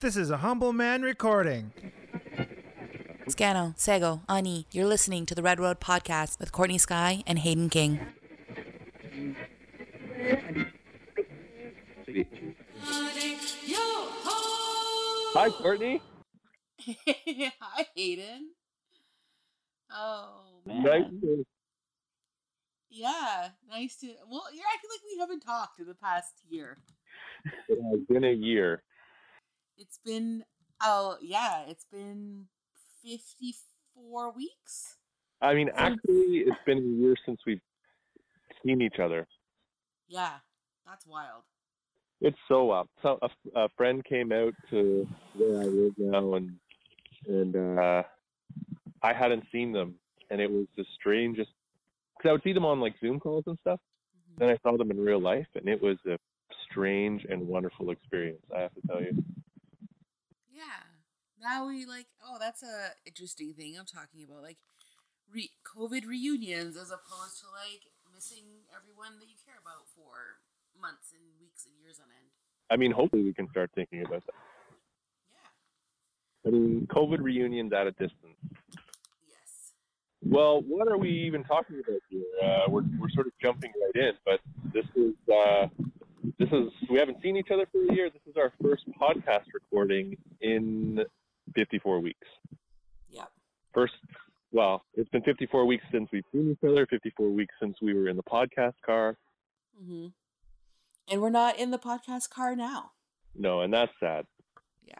This is a humble man recording. Scano, Sego, Ani, you're listening to the Red Road Podcast with Courtney Skye and Hayden King. Hi, Courtney. Hi, Hayden. Oh man. Nice to- Yeah, nice to. Well, you're acting like we haven't talked in the past year. It has been a year. It's been oh yeah, it's been fifty four weeks. I mean, actually, it's been a year since we've seen each other. Yeah, that's wild. It's so wild. So a, a friend came out to where I live now, and and uh, I hadn't seen them, and it was the strangest. Because I would see them on like Zoom calls and stuff. Mhm. Then I saw them in real life, and it was a strange and wonderful experience. I have to tell you. Now we like oh that's a interesting thing I'm talking about like re- COVID reunions as opposed to like missing everyone that you care about for months and weeks and years on end. I mean, hopefully, we can start thinking about that. Yeah. I mean, COVID reunions at a distance. Yes. Well, what are we even talking about here? Uh, we're we're sort of jumping right in, but this is uh, this is we haven't seen each other for a year. This is our first podcast recording in 54 weeks. Yeah. First, well, it's been 54 weeks since we've seen each other. 54 weeks since we were in the podcast car. Mm-hmm. And we're not in the podcast car now. No, and that's sad. Yeah.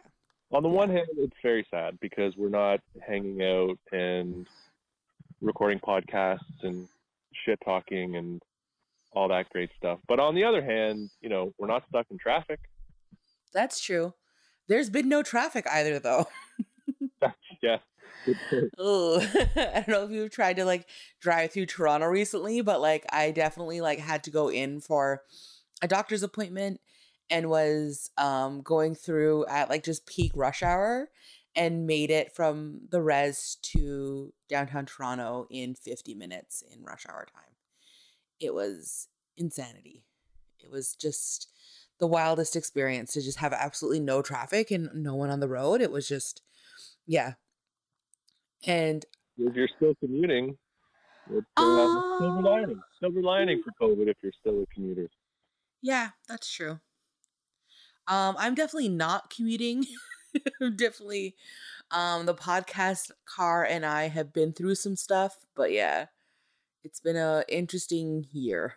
On the one hand, it's very sad because we're not hanging out and recording podcasts and shit talking and all that great stuff. But on the other hand, you know, we're not stuck in traffic. That's true. There's been no traffic either though. yeah. Oh, I don't know if you've tried to like drive through Toronto recently, but like I definitely like had to go in for a doctor's appointment and was um going through at like just peak rush hour and made it from the res to downtown Toronto in 50 minutes in rush hour time. It was insanity. It was just the wildest experience to just have absolutely no traffic and no one on the road. It was just yeah. And If you're still commuting, it's uh, silver Um, lining. Silver lining for COVID if you're still a commuter. Yeah, that's true. Um, I'm definitely not commuting. definitely, um, the podcast car and I have been through some stuff, but yeah, it's been a interesting year.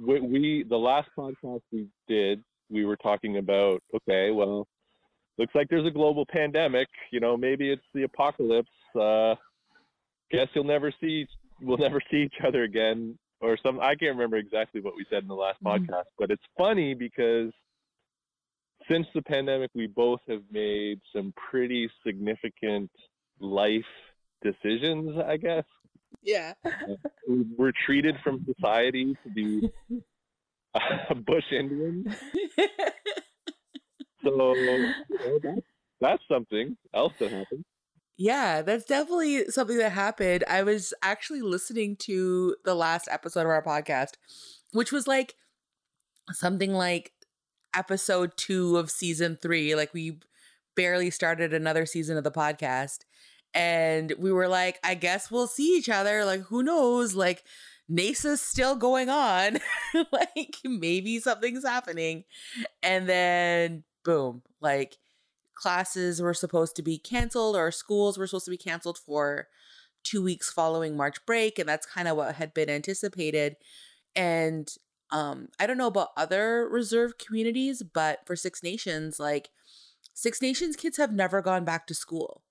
We, we the last podcast we did, we were talking about okay, well, looks like there's a global pandemic. You know, maybe it's the apocalypse. Uh, guess you'll never see we'll never see each other again, or some. I can't remember exactly what we said in the last Mhm. podcast, but it's funny because since the pandemic, we both have made some pretty significant life decisions. I guess Yeah. we were treated from society to be a bush Indian. So you know, that's, that's something else that happened. Yeah, that's definitely something that happened. I was actually listening to the last episode of our podcast, which was like something like episode two of season three. Like we barely started another season of the podcast. And we were like, I guess we'll see each other. Like, who knows? Like, NASA's still going on. like, maybe something's happening. And then, boom, like, classes were supposed to be canceled or schools were supposed to be canceled for two weeks following March break. And that's kind of what had been anticipated. And um, I don't know about other reserve communities, but for Six Nations, like Six Nations kids have never gone back to school.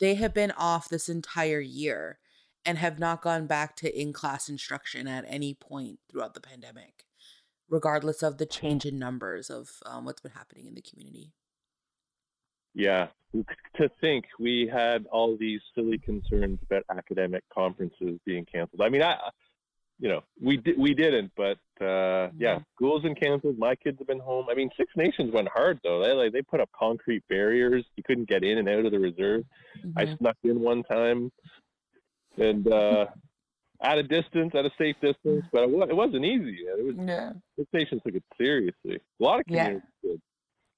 They have been off this entire year and have not gone back to in class instruction at any point throughout the pandemic, regardless of the change in numbers of um, what's been happening in the community. Yeah, to think we had all these silly concerns about academic conferences being canceled. I mean, I, you know, we di- we didn't, but uh, yeah, schools been canceled. My kids have been home. I mean, Six Nations went hard though. They like they put up concrete barriers. You couldn't get in and out of the reserve. I Mhm. snuck in one time, and uh, at a distance, at a safe distance, but it, it wasn't easy. It was Yeah. Six Nations took it seriously. A lot of Yeah. communities did.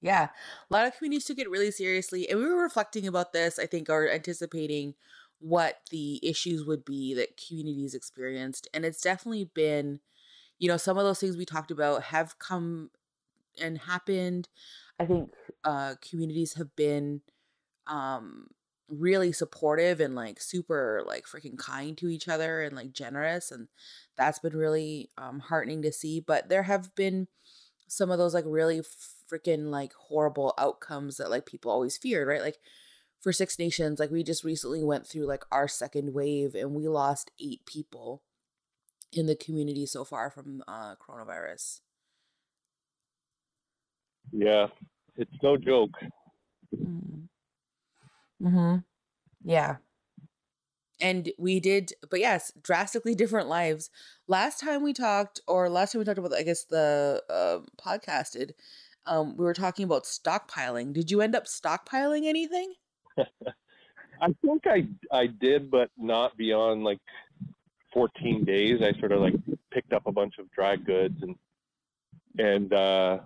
Yeah. A lot of communities took it really seriously. And we were reflecting about this, I think, or anticipating what the issues would be that communities experienced. And it's definitely been, you know, some of those things we talked about have come and happened. I think uh, communities have been um, really supportive and like super like freaking kind to each other and like generous and that's been really um heartening to see but there have been some of those like really freaking like horrible outcomes that like people always feared right like for six nations like we just recently went through like our second wave and we lost eight people in the community so far from uh coronavirus yeah it's no joke mm. Mm-hmm. Yeah. And we did, but yes, drastically different lives. Last time we talked, or last time we talked about, I guess the uh, podcasted, um, we were talking about stockpiling. Did you end up stockpiling anything? I think I I did, but not beyond like 14 days. I sort of like picked up a bunch of dry goods and and uh,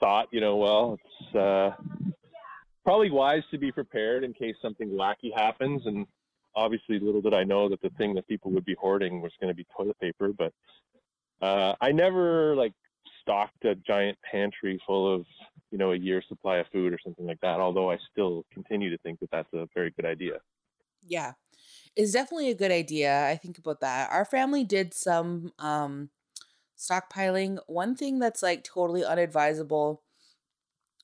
thought, you know, well, it's uh, probably wise to be prepared in case something wacky happens. And obviously, little did I know that the thing that people would be hoarding was going to be toilet paper. But uh, I never like stocked a giant pantry full of you know a year's supply of food or something like that. Although I still continue to think that that's a very good idea. Yeah, it's definitely a good idea. I think about that. Our family did some um, stockpiling. One thing that's like totally unadvisable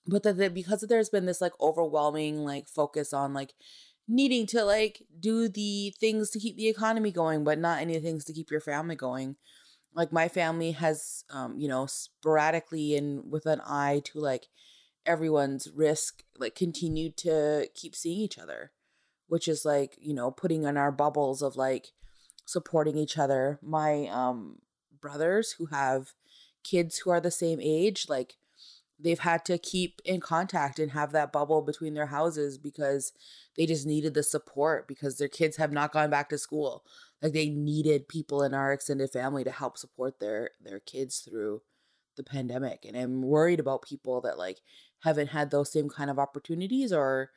but that, that because there's been this like overwhelming like focus on like needing to like do the things to keep the economy going but not any things to keep your family going like my family has um you know sporadically and with an eye to like everyone's risk like continued to keep seeing each other which is like you know putting in our bubbles of like supporting each other. My um brothers who have kids who are the same age like they've had to keep in contact and have that bubble between their houses because they just needed the support because their kids have not gone back to school like they needed people in our extended family to help support their their kids through the pandemic and i'm worried about people that like haven't had those same kind of opportunities or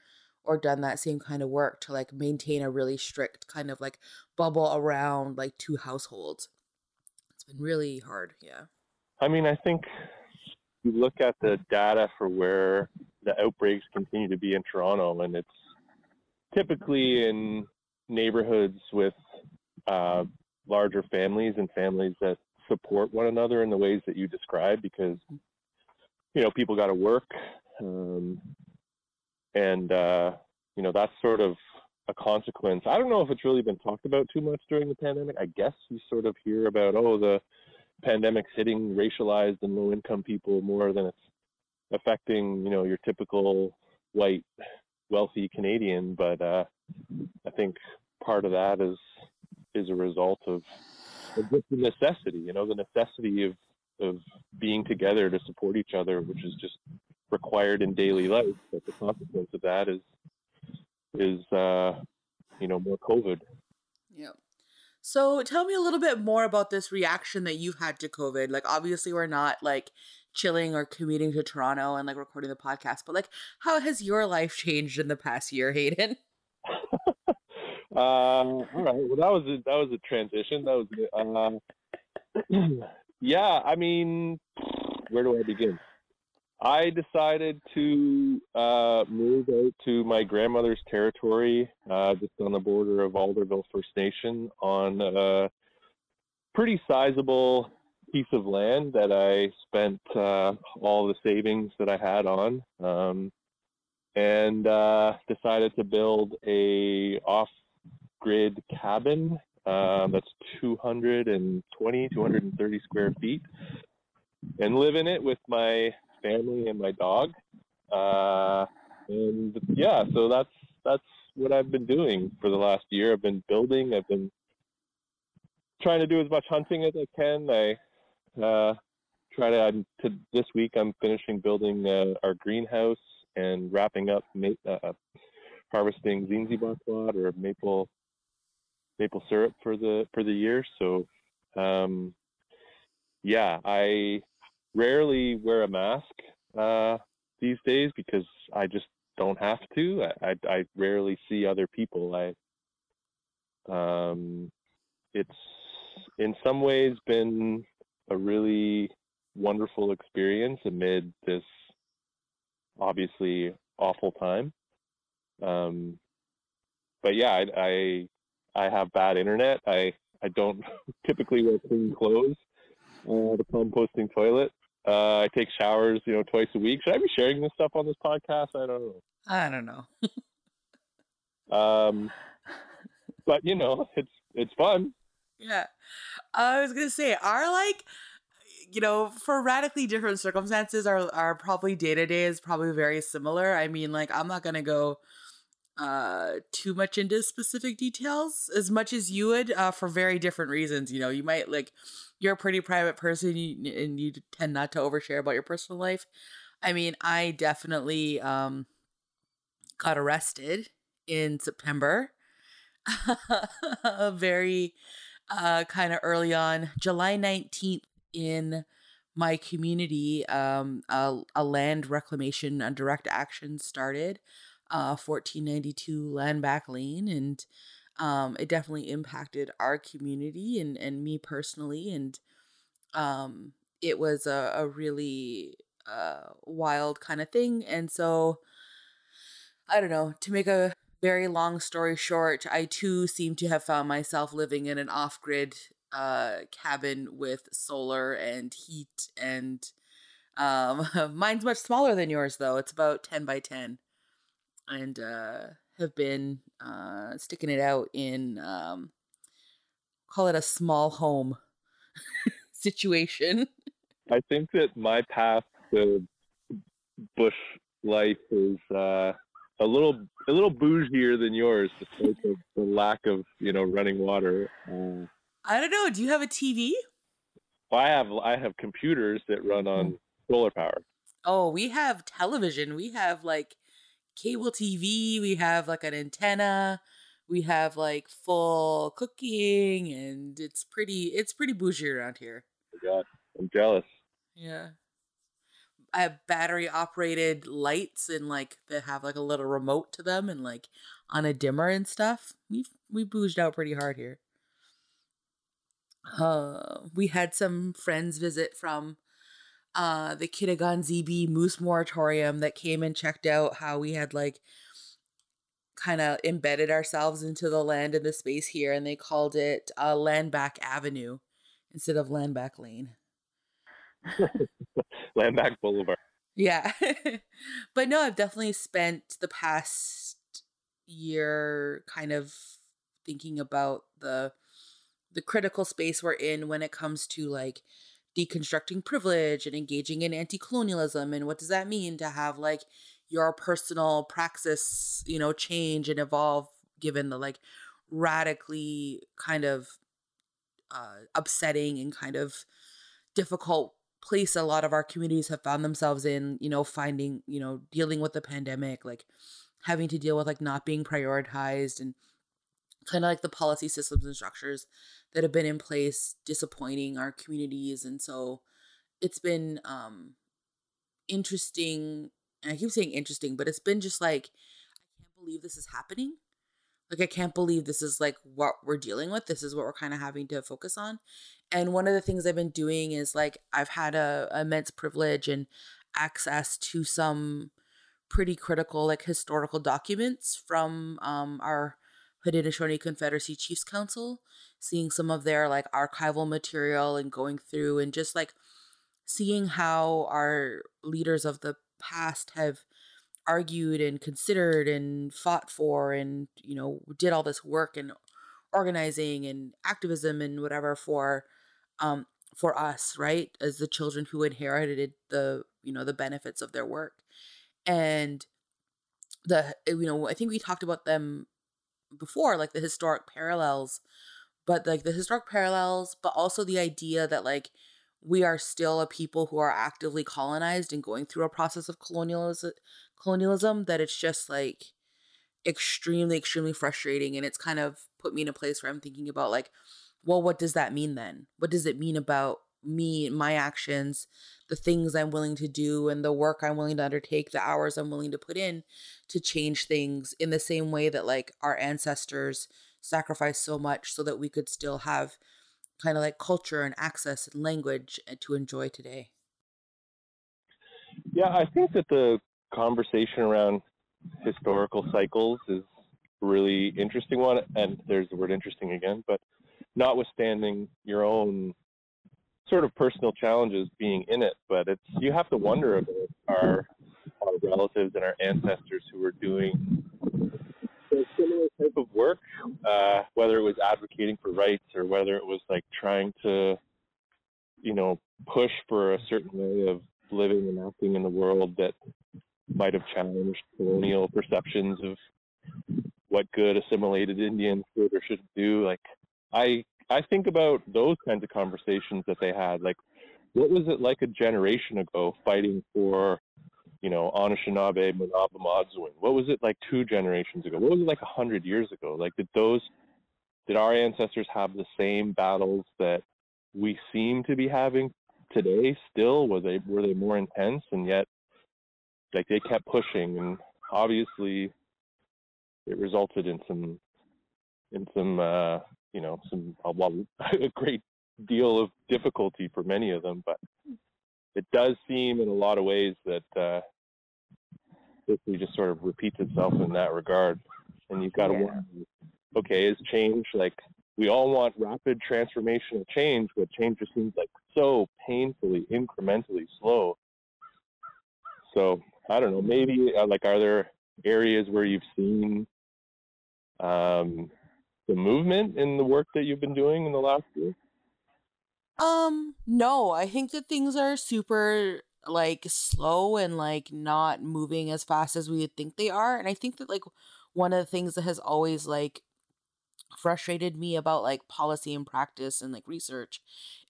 or done that same kind of work to like maintain a really strict kind of like bubble around like two households. It's been really hard yeah. I mean i think you look at the data for where the outbreaks continue to be in Toronto, and it's typically in neighborhoods with uh, larger families and families that support one another in the ways that you described because you know people got to work um, and uh, you know that's sort of a consequence i don't know if it's really been talked about too much during the pandemic i guess you sort of hear about oh the pandemic's hitting racialized and low income people more than it's affecting, you know, your typical white wealthy Canadian. But uh, I think part of that is is a result of, of just the necessity, you know, the necessity of of being together to support each other, which is just required in daily life. But the consequence of that is is uh, you know more COVID. Yeah. So tell me a little bit more about this reaction that you've had to COVID. Like obviously we're not like chilling or commuting to Toronto and like recording the podcast, but like how has your life changed in the past year, Hayden? uh, all right. Well, that was a, that was a transition. That was uh, yeah. I mean, where do I begin? I decided to uh, move out to my grandmother's territory, uh, just on the border of Alderville First Nation, on a pretty sizable piece of land that I spent uh, all the savings that I had on, um, and uh, decided to build a off-grid cabin uh, that's 220, 230 square feet, and live in it with my family and my dog. Uh, and yeah, so that's that's what I've been doing for the last year. I've been building. I've been trying to do as much hunting as I can. I uh, try to, I'm, to. This week, I'm finishing building uh, our greenhouse and wrapping up ma- uh, harvesting Zinsibachblad or maple maple syrup for the for the year. So um, yeah, I rarely wear a mask uh, these days because I just don't have to. I, I, I rarely see other people. I um, it's in some ways been a really wonderful experience amid this obviously awful time. Um, but yeah, I, I, I have bad internet. I I don't typically wear clean clothes. Uh, the composting toilet. Uh, I take showers, you know, twice a week. Should I be sharing this stuff on this podcast? I don't know. I don't know. um, but you know, it's it's fun. Yeah. I was gonna say, our like you know, for radically different circumstances, our our probably day to day is probably very similar. I mean, like I'm not gonna go uh too much into specific details as much as you would uh for very different reasons you know you might like you're a pretty private person and you tend not to overshare about your personal life. I mean i definitely um got arrested in september very uh kind of early on july 19th in my community um a, a land reclamation and direct action started uh, 1492 land back Lane, and um, it definitely impacted our community and and me personally, and um, it was a, a really uh, wild kind of thing, and so I don't know. To make a very long story short, I too seem to have found myself living in an off grid uh, cabin with solar and heat and um, mine's much smaller than yours though. It's about 10 by 10 and uh, have been uh, sticking it out in um, call it a small home situation. I think that my path to bush life is uh, a little a little bougier than yours, despite the, the lack of you know running water. Uh, I don't know. Do you have a TV? I have I have computers that run on mm. solar power. Oh, we have television. We have like cable TV, we have like an antenna, we have like full cooking, and it's pretty it's pretty bougie around here. Oh God, I'm jealous. Yeah. I have battery operated lights and like that have like a little remote to them and like on a dimmer and stuff. We've we bouged out pretty hard here. Uh, we had some friends visit from uh, the Kitigan Zibi Moose Moratorium that came and checked out how we had like kind of embedded ourselves into the land and the space here, and they called it uh, Landback Avenue instead of Landback Lane. Landback Boulevard. Yeah. but no, I've definitely spent the past year kind of thinking about the the critical space we're in when it comes to like deconstructing privilege and engaging in anti-colonialism and what does that mean to have like your personal praxis you know change and evolve given the like radically kind of uh, upsetting and kind of difficult place a lot of our communities have found themselves in you know finding you know dealing with the pandemic like having to deal with like not being prioritized and kind of like the policy systems and structures that have been in place disappointing our communities and so it's been um interesting and i keep saying interesting but it's been just like i can't believe this is happening. Like i can't believe this is like what we're dealing with this is what we're kind of having to focus on. And one of the things i've been doing is like i've had a, immense privilege and access to some pretty critical like historical documents from um our Haudenosaunee Confederacy Chiefs Council, seeing some of their like archival material and going through and just like seeing how our leaders of the past have argued and considered and fought for and you know did all this work and organizing and activism and whatever for um for us right as the children who inherited the you know the benefits of their work. And the you know i think we talked about them before like the historic parallels but like the historic parallels but also the idea that like we are still a people who are actively colonized and going through a process of colonialism colonialism that it's just like extremely extremely frustrating and it's kind of put me in a place where i'm thinking about like well what does that mean then? What does it mean about me, my actions, the things I'm willing to do, and the work I'm willing to undertake, the hours I'm willing to put in to change things in the same way that like our ancestors sacrificed so much so that we could still have kind of like culture and access and language eh, to enjoy today. Yeah, I think that the conversation around historical cycles is really interesting one, and there's the word interesting again, but notwithstanding your own sort of personal challenges being in it, but it's you have to wonder about our our relatives and our ancestors who were doing similar type of work, uh, whether it was advocating for rights or whether it was like trying to, you know, push for a certain way of living and acting in the world that might have challenged colonial perceptions of what good assimilated Indians should or shouldn't do. Like I I think about those kinds of conversations that they had. Like what was it like a generation ago fighting for, you know, Anishinaabe mino-bimaadiziwin? What was it like two generations ago? What was it like a hundred years ago? Like did those did our ancestors have the same battles that we seem to be having today still? Was they were they more intense and yet like they kept pushing and obviously it resulted in some in some uh, you know some a, a great deal of difficulty for many of them but it does seem in a lot of ways that uh, history just sort of repeats itself in that regard and you've got to yeah. wonder okay is change like we all want rapid transformational change but change just seems like so painfully incrementally slow so i don't know maybe uh, like are there areas where you've seen um, the movement in the work that you've been doing in the last year? Um, no, I think that things are super like slow and like not moving as fast as we would think they are. And I think that like one of the things that has always like frustrated me about like policy and practice and like research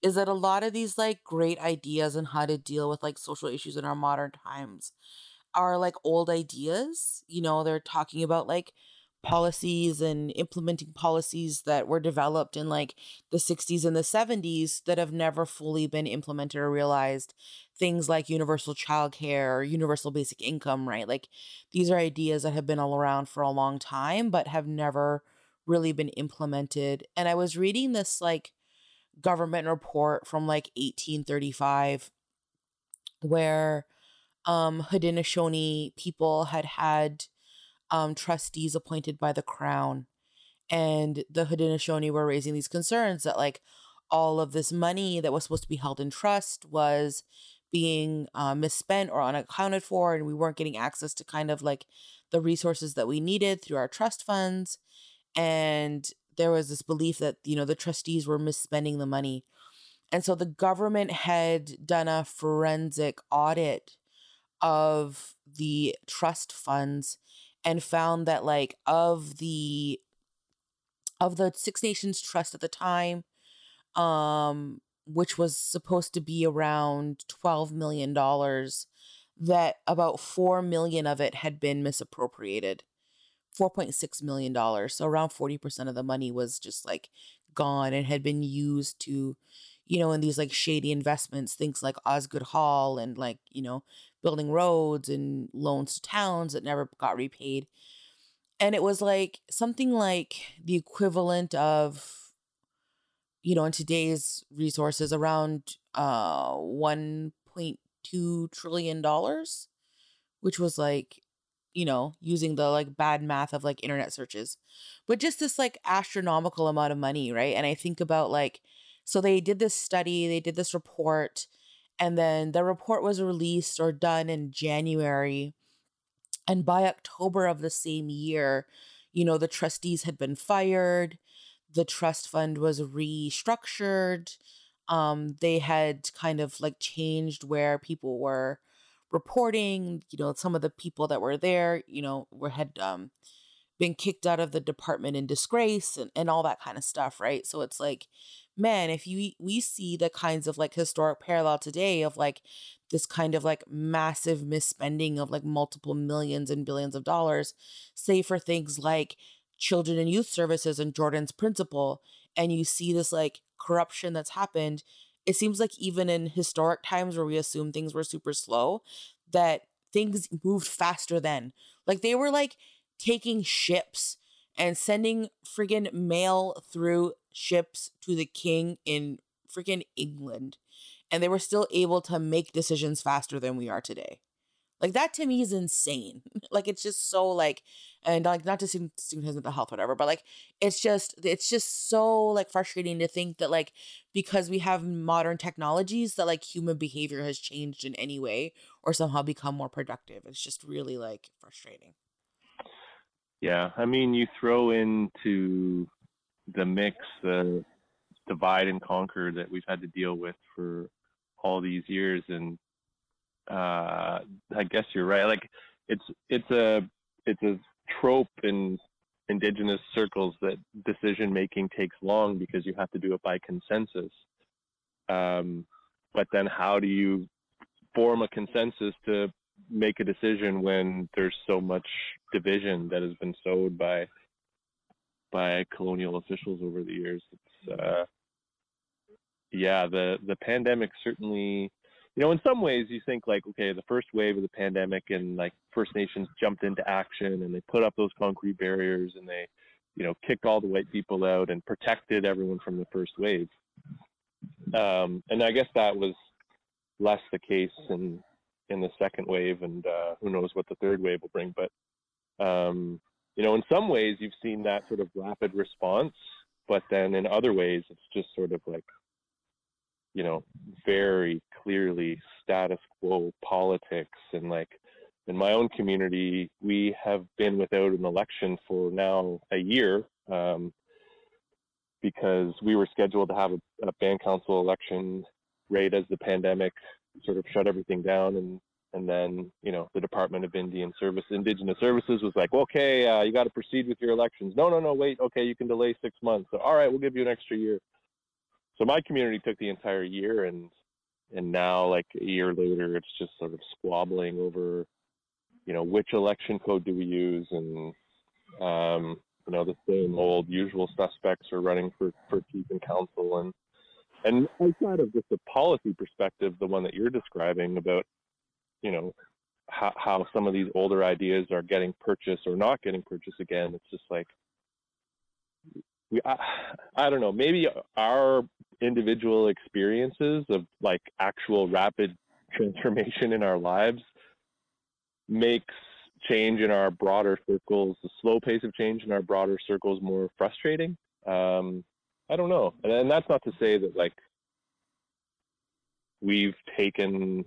is that a lot of these like great ideas on how to deal with like social issues in our modern times are like old ideas. You know, they're talking about like policies and implementing policies that were developed in like the 60s and the 70s that have never fully been implemented or realized. Things like universal childcare or universal basic income right? Like these are ideas that have been all around for a long time but have never really been implemented. And i was reading this like government report from like 1835 where um Haudenosaunee people had had um, trustees appointed by the crown. And the Haudenosaunee were raising these concerns that, like, all of this money that was supposed to be held in trust was being uh, misspent or unaccounted for, and we weren't getting access to kind of like the resources that we needed through our trust funds. And there was this belief that, you know, the trustees were misspending the money. And so the government had done a forensic audit of the trust funds and found that like of the of the Six Nations Trust at the time, um, which was supposed to be around twelve million dollars, that about four million of it had been misappropriated. $4.6 million. So around 40% of the money was just like gone and had been used to, you know, in these like shady investments, things like Osgoode Hall and like, you know, building roads and loans to towns that never got repaid. And it was like something like the equivalent of, you know, in today's resources around uh 1.2 trillion dollars, which was like, you know, using the like bad math of like internet searches. But just this like astronomical amount of money, right? And I think about like so they did this study, they did this report and then the report was released or done in January. And by October of the same year, you know, the trustees had been fired, the trust fund was restructured. Um, they had kind of like changed where people were reporting. You know, some of the people that were there, you know, were had um been kicked out of the department in disgrace and, and all that kind of stuff, right? So it's like man, if you we see the kinds of like historic parallel today of like this kind of like massive misspending of like multiple millions and billions of dollars, say for things like children and youth services and Jordan's principle, and you see this like corruption that's happened it seems like even in historic times where we assume things were super slow, that things moved faster then. Like they were like taking ships and sending friggin' mail through ships to the king in freaking England. And they were still able to make decisions faster than we are today. Like that to me is insane. like it's just so like, and like not to student mental health, whatever, but like it's just it's just so like frustrating to think that like because we have modern technologies that like human behavior has changed in any way or somehow become more productive. It's just really like frustrating. Yeah, I mean, you throw into the mix the divide and conquer that we've had to deal with for all these years, and uh, I guess you're right. Like it's it's a it's a trope in indigenous circles that decision making takes long because you have to do it by consensus. Um, but then how do you form a consensus to make a decision when there's so much division that has been sowed by by colonial officials over the years? It's uh, yeah, the the pandemic certainly you know, in some ways you think like, okay, the first wave of the pandemic and like First Nations jumped into action and they put up those concrete barriers and they, you know, kicked all the white people out and protected everyone from the first wave. Um, and I guess that was less the case in in the second wave, and uh, who knows what the third wave will bring. But um, you know, in some ways you've seen that sort of rapid response, but then in other ways it's just sort of like you know, very clearly status quo politics. And like in my own community, we have been without an election for now a year um, because we were scheduled to have a, a band council election right as the pandemic sort of shut everything down and and then you know the department of indian service indigenous services was like okay uh, you got to proceed with your elections. No no no wait. Okay you can delay six months. So, all right we'll give you an extra year. So my community took the entire year and and now like a year later it's just sort of squabbling over you know which election code do we use and um, you know the same old usual suspects are running for for chief and council. And and outside of just a policy perspective the one that you're describing about you know how, how some of these older ideas are getting purchased or not getting purchased again. It's just like we I, I don't know. Maybe our individual experiences of like actual rapid transformation in our lives makes change in our broader circles the slow pace of change in our broader circles more frustrating. Um, i don't know. And, and that's not to say that like we've taken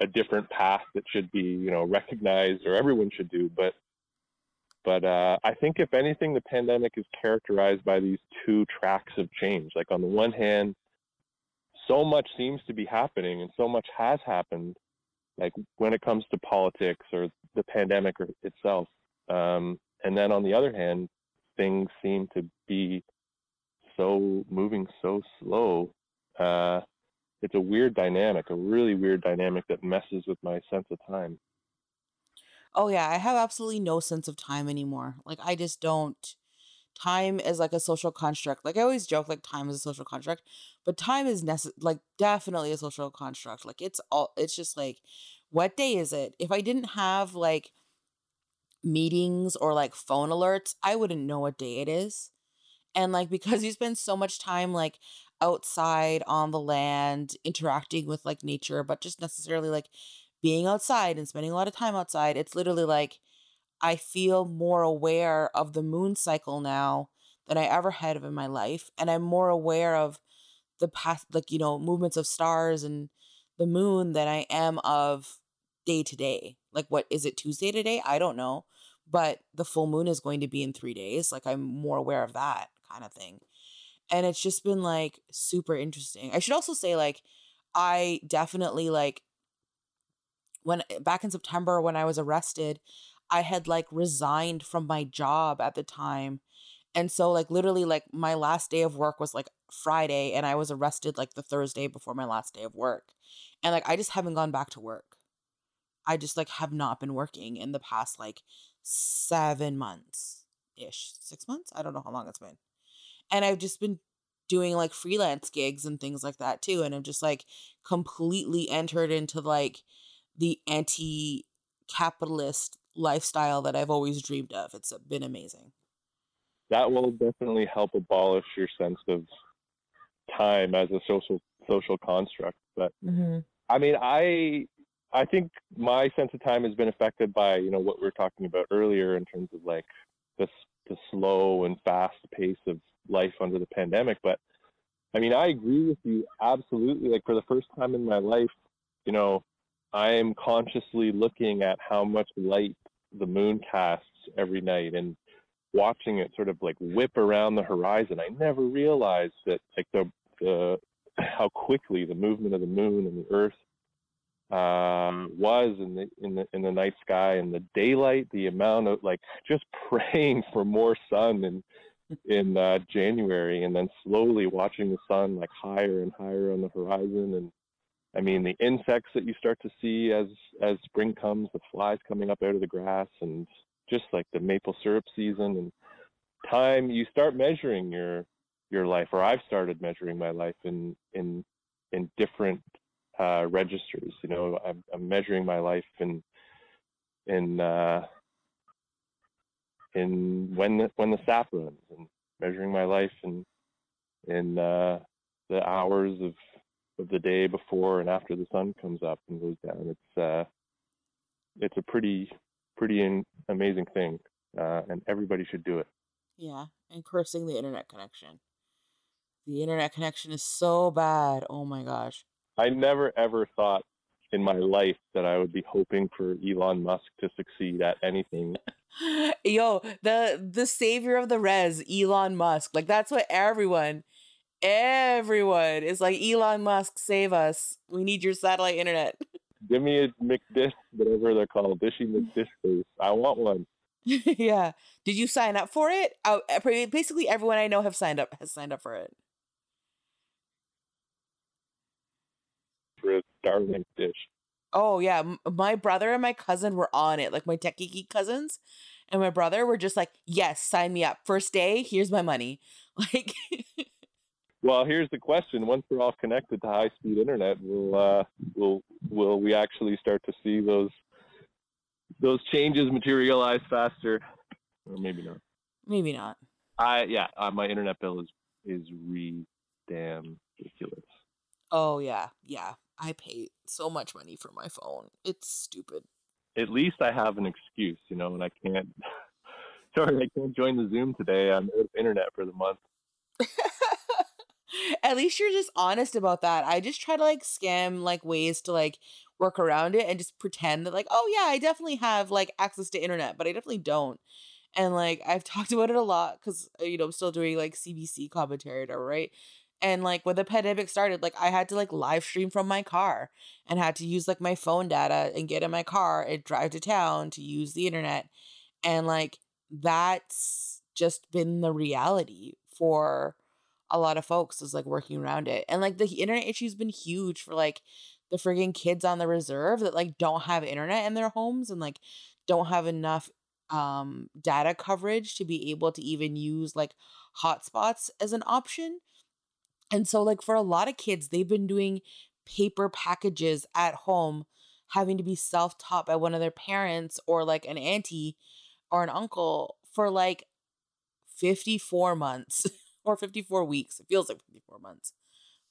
a different path that should be you know recognized or everyone should do but but uh, I think, if anything, the pandemic is characterized by these two tracks of change. Like, on the one hand, so much seems to be happening and so much has happened, like when it comes to politics or the pandemic itself. Um, and then on the other hand, things seem to be so moving so slow. Uh, it's a weird dynamic, a really weird dynamic that messes with my sense of time. Oh yeah, I have absolutely no sense of time anymore. Like I just don't time is like a social construct. Like I always joke like time is a social construct, but time is necess- like definitely a social construct. Like it's all it's just like what day is it? If I didn't have like meetings or like phone alerts, I wouldn't know what day it is. And like because you spend so much time like outside on the land interacting with like nature, but just necessarily like being outside and spending a lot of time outside, it's literally like I feel more aware of the moon cycle now than I ever had in my life. And I'm more aware of the past, like, you know, movements of stars and the moon than I am of day to day. Like, what is it Tuesday today? I don't know. But the full moon is going to be in three days. Like, I'm more aware of that kind of thing. And it's just been like super interesting. I should also say, like, I definitely like when eh, back in September when I was arrested, I had like resigned from my job at the time. And so like literally like my last day of work was like Friday and I was arrested like the Thursday before my last day of work. And like I just haven't gone back to work. I just like have not been working in the past like 7 months ish. 6 months? I don't know how long it's been. And I've just been doing like freelance gigs and things like that too and i'm just like completely entered into like the anti capitalist lifestyle that i've always dreamed of it's been amazing that will definitely help abolish your sense of time as a social social construct but mm-hmm. i mean i i think my sense of time has been affected by you know what we were talking about earlier in terms of like the the slow and fast pace of life under the pandemic. But I mean, I agree with you absolutely. Like for the first time in my life, you know, I am consciously looking at how much light the moon casts every night and watching it sort of like whip around the horizon. I never realized that like the the how quickly the movement of the moon and the earth um, was in the in the in the night sky and the daylight, the amount of like just praying for more sun in in uh, January, and then slowly watching the sun like higher and higher on the horizon, and I mean the insects that you start to see as as spring comes, the flies coming up out of the grass, and just like the maple syrup season and time, you start measuring your your life, or I've started measuring my life in in in different uh, registers. You know, I'm, I'm, measuring my life in in uh, in when the when the sap runs, and measuring my life in in uh, the hours of of the day before and after the sun comes up and goes down. It's uh, it's a pretty pretty in, amazing thing, uh, and everybody should do it. Yeah, and cursing the internet connection. The internet connection is so bad. Oh my gosh. I never ever thought in my life that I would be hoping for Elon Musk to succeed at anything. Yo, the the savior of the res, Elon Musk. Like that's what everyone everyone is like Elon Musk save us. We need your satellite internet. Give me a McDish, whatever they're called, dishy McDish face. I want one. yeah. Did you sign up for it? Oh, basically everyone I know have signed up has signed up for it. Starlink dish. Oh yeah, my brother and my cousin were on it, like my techie geek cousins, and my brother were just like, "Yes, sign me up. First day, here's my money." Like, well, here's the question: Once we're all connected to high speed internet, will uh, will will we actually start to see those those changes materialize faster, or maybe not? Maybe not. I yeah, uh, my internet bill is is re damn ridiculous. Oh yeah, yeah. I pay so much money for my phone. It's stupid. At least I have an excuse, you know, and I can't. Sorry, I can't join the Zoom today. I'm out of internet for the month. At least you're just honest about that. I just try to like scam like ways to like work around it and just pretend that like, oh yeah, I definitely have like access to internet, but I definitely don't. And like I've talked about it a lot because uh, you know I'm still doing like CBC commentary right. And like when the pandemic started, like I had to like live stream from my car and had to use like my phone data and get in my car and drive to town to use the internet. And like that's just been the reality for a lot of folks is like working around it. And like the internet issue's been huge for like the frigging kids on the reserve that like don't have internet in their homes and like don't have enough um data coverage to be able to even use like hotspots as an option and so, like, for a lot of kids, they've been doing paper packages at home, having to be self taught by one of their parents or like an auntie or an uncle for like 54 months or 54 weeks. It feels like 54 months,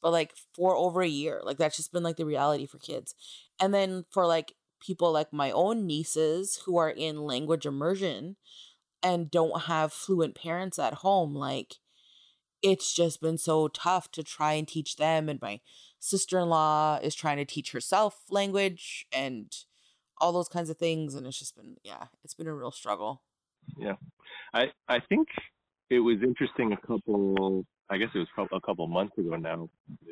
but like for over a year. Like, that's just been like the reality for kids. And then for like people like my own nieces who are in language immersion and don't have fluent parents at home, like, it's just been so tough to try and teach them and my sister-in-law is trying to teach herself language and all those kinds of things and it's just been yeah it's been a real struggle. Yeah. I i think it was interesting a couple i guess it was a couple months ago now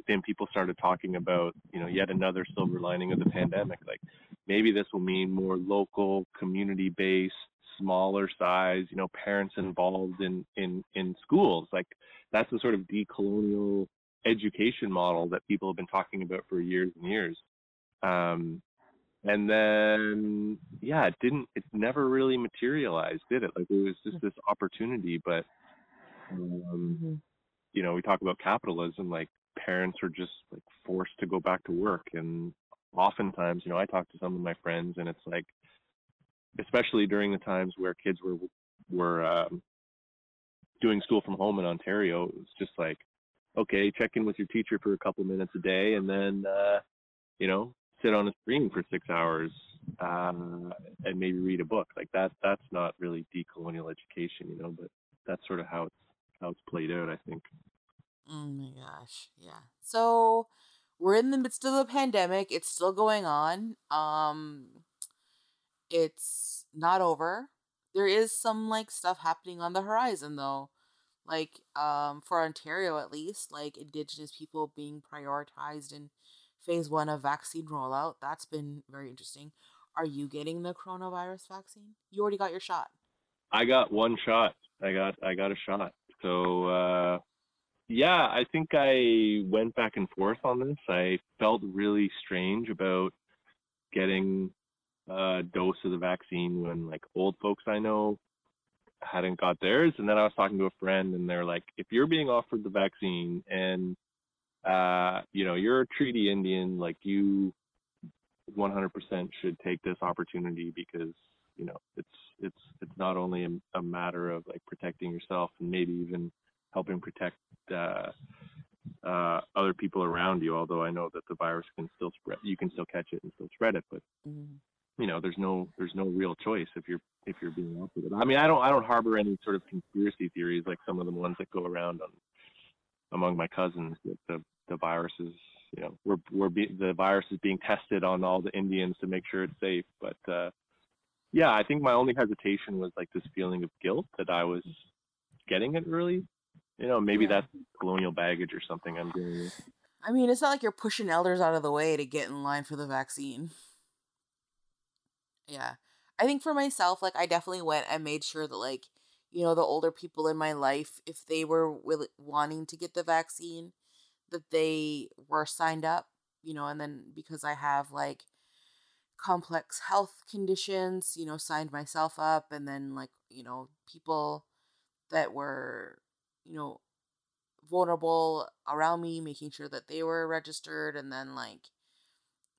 then people started talking about you know yet another silver lining of the pandemic like maybe this will mean more local community based smaller size you know parents involved in in in schools like that's the sort of decolonial education model that people have been talking about for years and years. Um, and then, yeah, it didn't, it never really materialized, did it? Like it was just this opportunity, but um, mm-hmm. you know, we talk about capitalism, like parents are just like forced to go back to work. And oftentimes, you know, I talk to some of my friends and it's like, especially during the times where kids were, were, um, doing school from home in Ontario, it was just like, okay, check in with your teacher for a couple minutes a day and then, uh, you know, sit on a screen for six hours um, and maybe read a book. Like that, that's not really decolonial education, you know, but that's sort of how it's, how it's played out, I think. Oh my gosh. Yeah. So we're in the midst of the pandemic. It's still going on. Um it's not over. There is some like stuff happening on the horizon though. Like um for Ontario at least, like indigenous people being prioritized in phase 1 of vaccine rollout. That's been very interesting. Are you getting the coronavirus vaccine? You already got your shot. I got one shot. I got I got a shot. So uh yeah, I think I went back and forth on this. I felt really strange about getting a dose of the vaccine when like old folks I know hadn't got theirs. And then I was talking to a friend and they're like, if you're being offered the vaccine and uh, you know, you're a treaty Indian, like you 100% should take this opportunity because, you know, it's, it's, it's not only a, a matter of like protecting yourself and maybe even helping protect uh, uh, other people around you. Although I know that the virus can still spread, you can still catch it and still spread it. But Mm. You know, there's no there's no real choice if you're if you're being offered it. I mean, I don't I don't harbor any sort of conspiracy theories like some of the ones that go around on among my cousins that the the virus is you know we're we're be, the virus is being tested on all the Indians to make sure it's safe. But uh, yeah, I think my only hesitation was like this feeling of guilt that I was getting it early. You know, maybe Yeah. that's colonial baggage or something I'm with. I mean, it's not like you're pushing elders out of the way to get in line for the vaccine. Yeah. I think for myself, like, I definitely went and made sure that, like, you know, the older people in my life, if they were will- wanting to get the vaccine, that they were signed up, you know, and then because I have, like, complex health conditions, you know, signed myself up, and then, like, you know, people that were, you know, vulnerable around me, making sure that they were registered, and then like,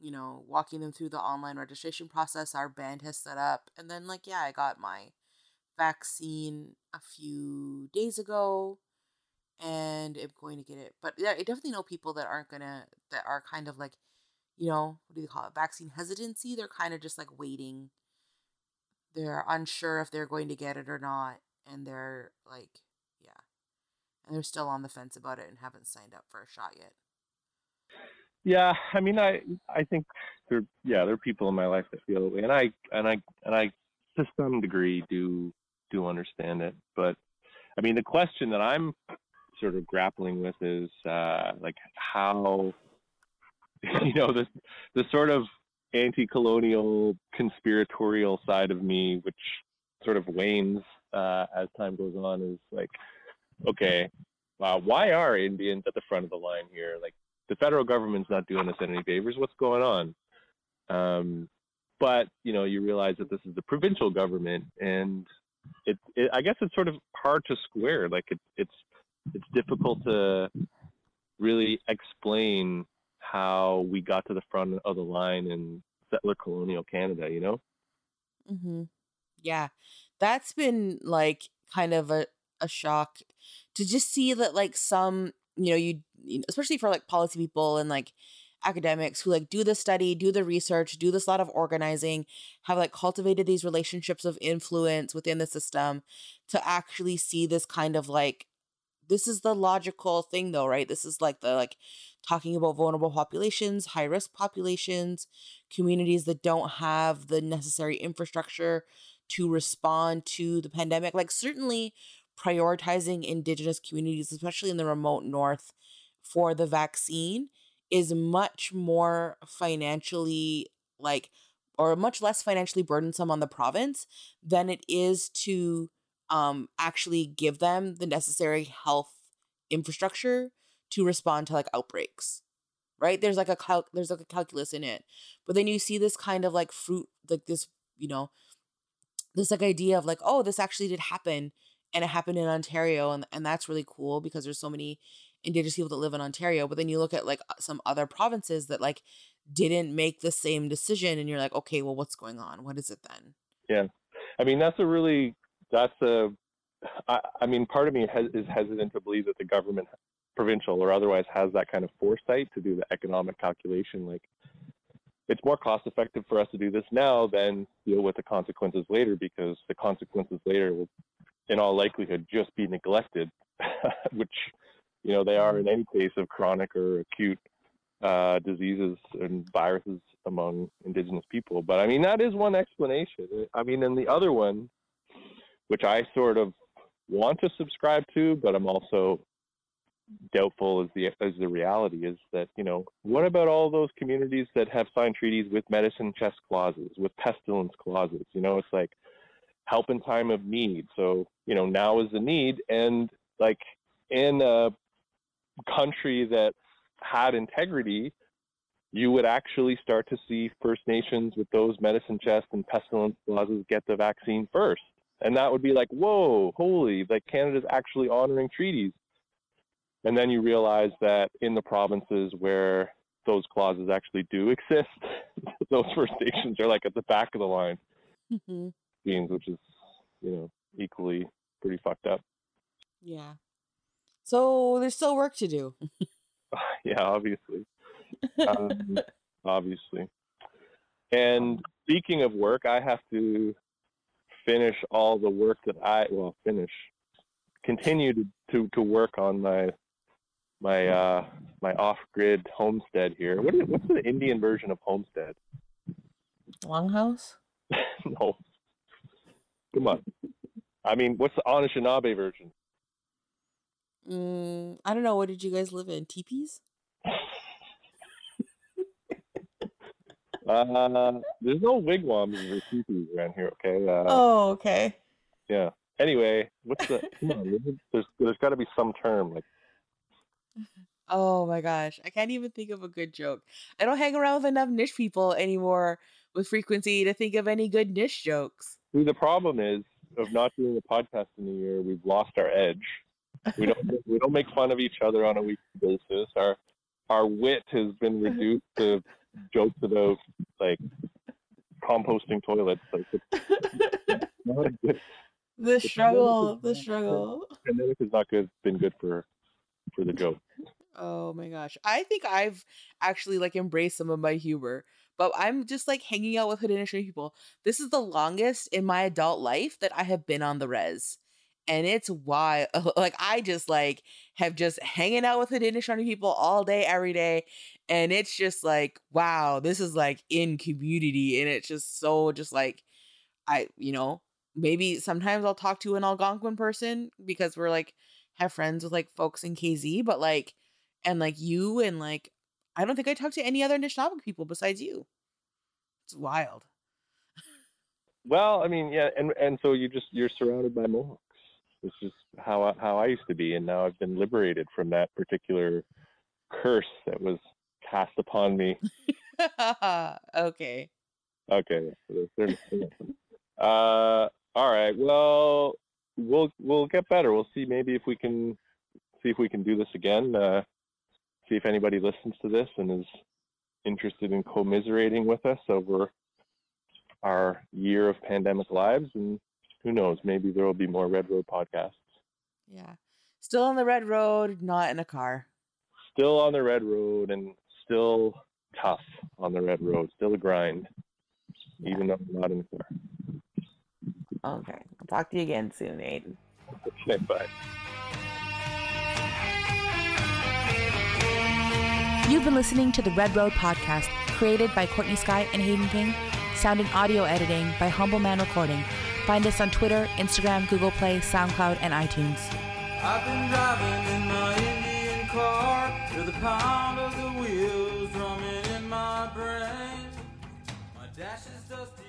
you know, walking them through the online registration process our band has set up. And then like, yeah, I got my vaccine a few days ago and I'm going to get it. But yeah, I definitely know people that aren't gonna that are kind of like, you know, what do you call it? Vaccine hesitancy. They're kind of just like waiting. They're unsure if they're going to get it or not. And they're like, yeah and they're still on the fence about it and haven't signed up for a shot yet. Yeah, I mean, I I think there yeah there are people in my life that feel that way, and I and I and I to some degree do do understand it. But I mean, the question that I'm sort of grappling with is uh, like how you know the the sort of anti-colonial conspiratorial side of me, which sort of wanes uh, as time goes on, is like okay, uh, why are Indians at the front of the line here? Like the federal government's not doing us any favors. What's going on? Um, but you know, you realize that this is the provincial government, and it, it I guess it's sort of hard to square. Like it, it's it's difficult to really explain how we got to the front of the line in settler colonial Canada. You know? Mm-hmm. Yeah, that's been like kind of a, a shock to just see that like some you know you especially for like policy people and like academics who like do the study do the research do this lot of organizing have like cultivated these relationships of influence within the system to actually see this kind of like this is the logical thing though right? This is like the like talking about vulnerable populations high risk populations communities that don't have the necessary infrastructure to respond to the pandemic. Like certainly prioritizing indigenous communities especially in the remote north for the vaccine is much more financially like or much less financially burdensome on the province than it is to um actually give them the necessary health infrastructure to respond to like outbreaks right? There's like a cal- there's like a calculus in it. But then you see this kind of like fruit like this you know this like idea of like oh this actually did happen and it happened in Ontario, and and that's really cool because there's so many Indigenous people that live in Ontario. But then you look at like some other provinces that like didn't make the same decision, and you're like, okay, well, what's going on? What is it then? Yeah, I mean that's a really that's a I, I mean part of me has, is hesitant to believe that the government provincial or otherwise has that kind of foresight to do the economic calculation like it's more cost effective for us to do this now than deal with the consequences later because the consequences later will in all likelihood just be neglected which you know they are in any case of chronic or acute uh, diseases and viruses among indigenous people. But i mean that is one explanation. I mean and the other one which i sort of want to subscribe to but i'm also doubtful as the as the reality is that you know what about all those communities that have signed treaties with medicine chest clauses with pestilence clauses? You know it's like help in time of need. So you know now is the need. And like in a country that had integrity you would actually start to see first nations with those medicine chests and pestilence clauses get the vaccine first. And that would be like whoa holy like canada's actually honoring treaties. And then you realize that in the provinces where those clauses actually do exist, those First Nations are like at the back of the line, mm-hmm. Which is, you know, equally pretty fucked up. Yeah. So there's still work to do. yeah, obviously. Um, obviously. And speaking of work, I have to finish all the work that I, well, finish, continue to, to, to work on my my uh my off-grid homestead here. What is what's the Indian version of homestead? Longhouse? no. Come on. I mean, what's the Anishinaabe version? Mm, I don't know. What did you guys live in? Teepees? uh, there's no wigwams or teepees around here. Okay. Uh, oh, okay. Yeah. Anyway, what's the? come on, there's there's got to be some term like Oh my gosh. I can't even think of a good joke. I don't hang around with enough Nish people anymore with frequency to think of any good Nish jokes. See, the problem is of not doing a podcast in a year, we've lost our edge. We don't we don't make fun of each other on a weekly basis. Our our wit has been reduced to jokes about like composting toilets. Like it's not a good the struggle, the struggle. Pandemic has not good been good for for the joke. Oh my gosh. I think I've actually like embraced some of my humor, but I'm just like hanging out with Haudenosaunee people. This is the longest in my adult life that I have been on the res. And it's why like I just like have just hanging out with Haudenosaunee people all day, every day. And it's just like, wow, this is like in community. And it's just so just like I, you know, maybe sometimes I'll talk to an Algonquin person because we're like have friends with like folks in KZ, but like and like you and like I don't think I talked to any other Anishinaabe people besides you. It's wild. Well, I mean, yeah, and and so you just you're surrounded by Mohawks. This is how I, how I used to be, and now I've been liberated from that particular curse that was cast upon me. okay. Okay. uh, all right. Well, we'll we'll get better. We'll see maybe if we can see if we can do this again. Uh, see if anybody listens to this and is interested in commiserating with us over our year of pandemic lives. And who knows, maybe there will be more Red Road podcasts. Yeah. Still on the Red Road, not in a car. Still on the Red Road and still tough on the Red Road. Still a grind, yeah. even though I'm not in the car. Okay. I'll talk to you again soon, Hayden. Okay, bye. You've been listening to the Red Road Podcast, created by Courtney Skye and Hayden King, sound and audio editing by Humble Man Recording. Find us on Twitter, Instagram, Google Play, SoundCloud, and iTunes. I've been driving in my Indian car to the pound of the wheels drumming in my brain. My dash is dusty,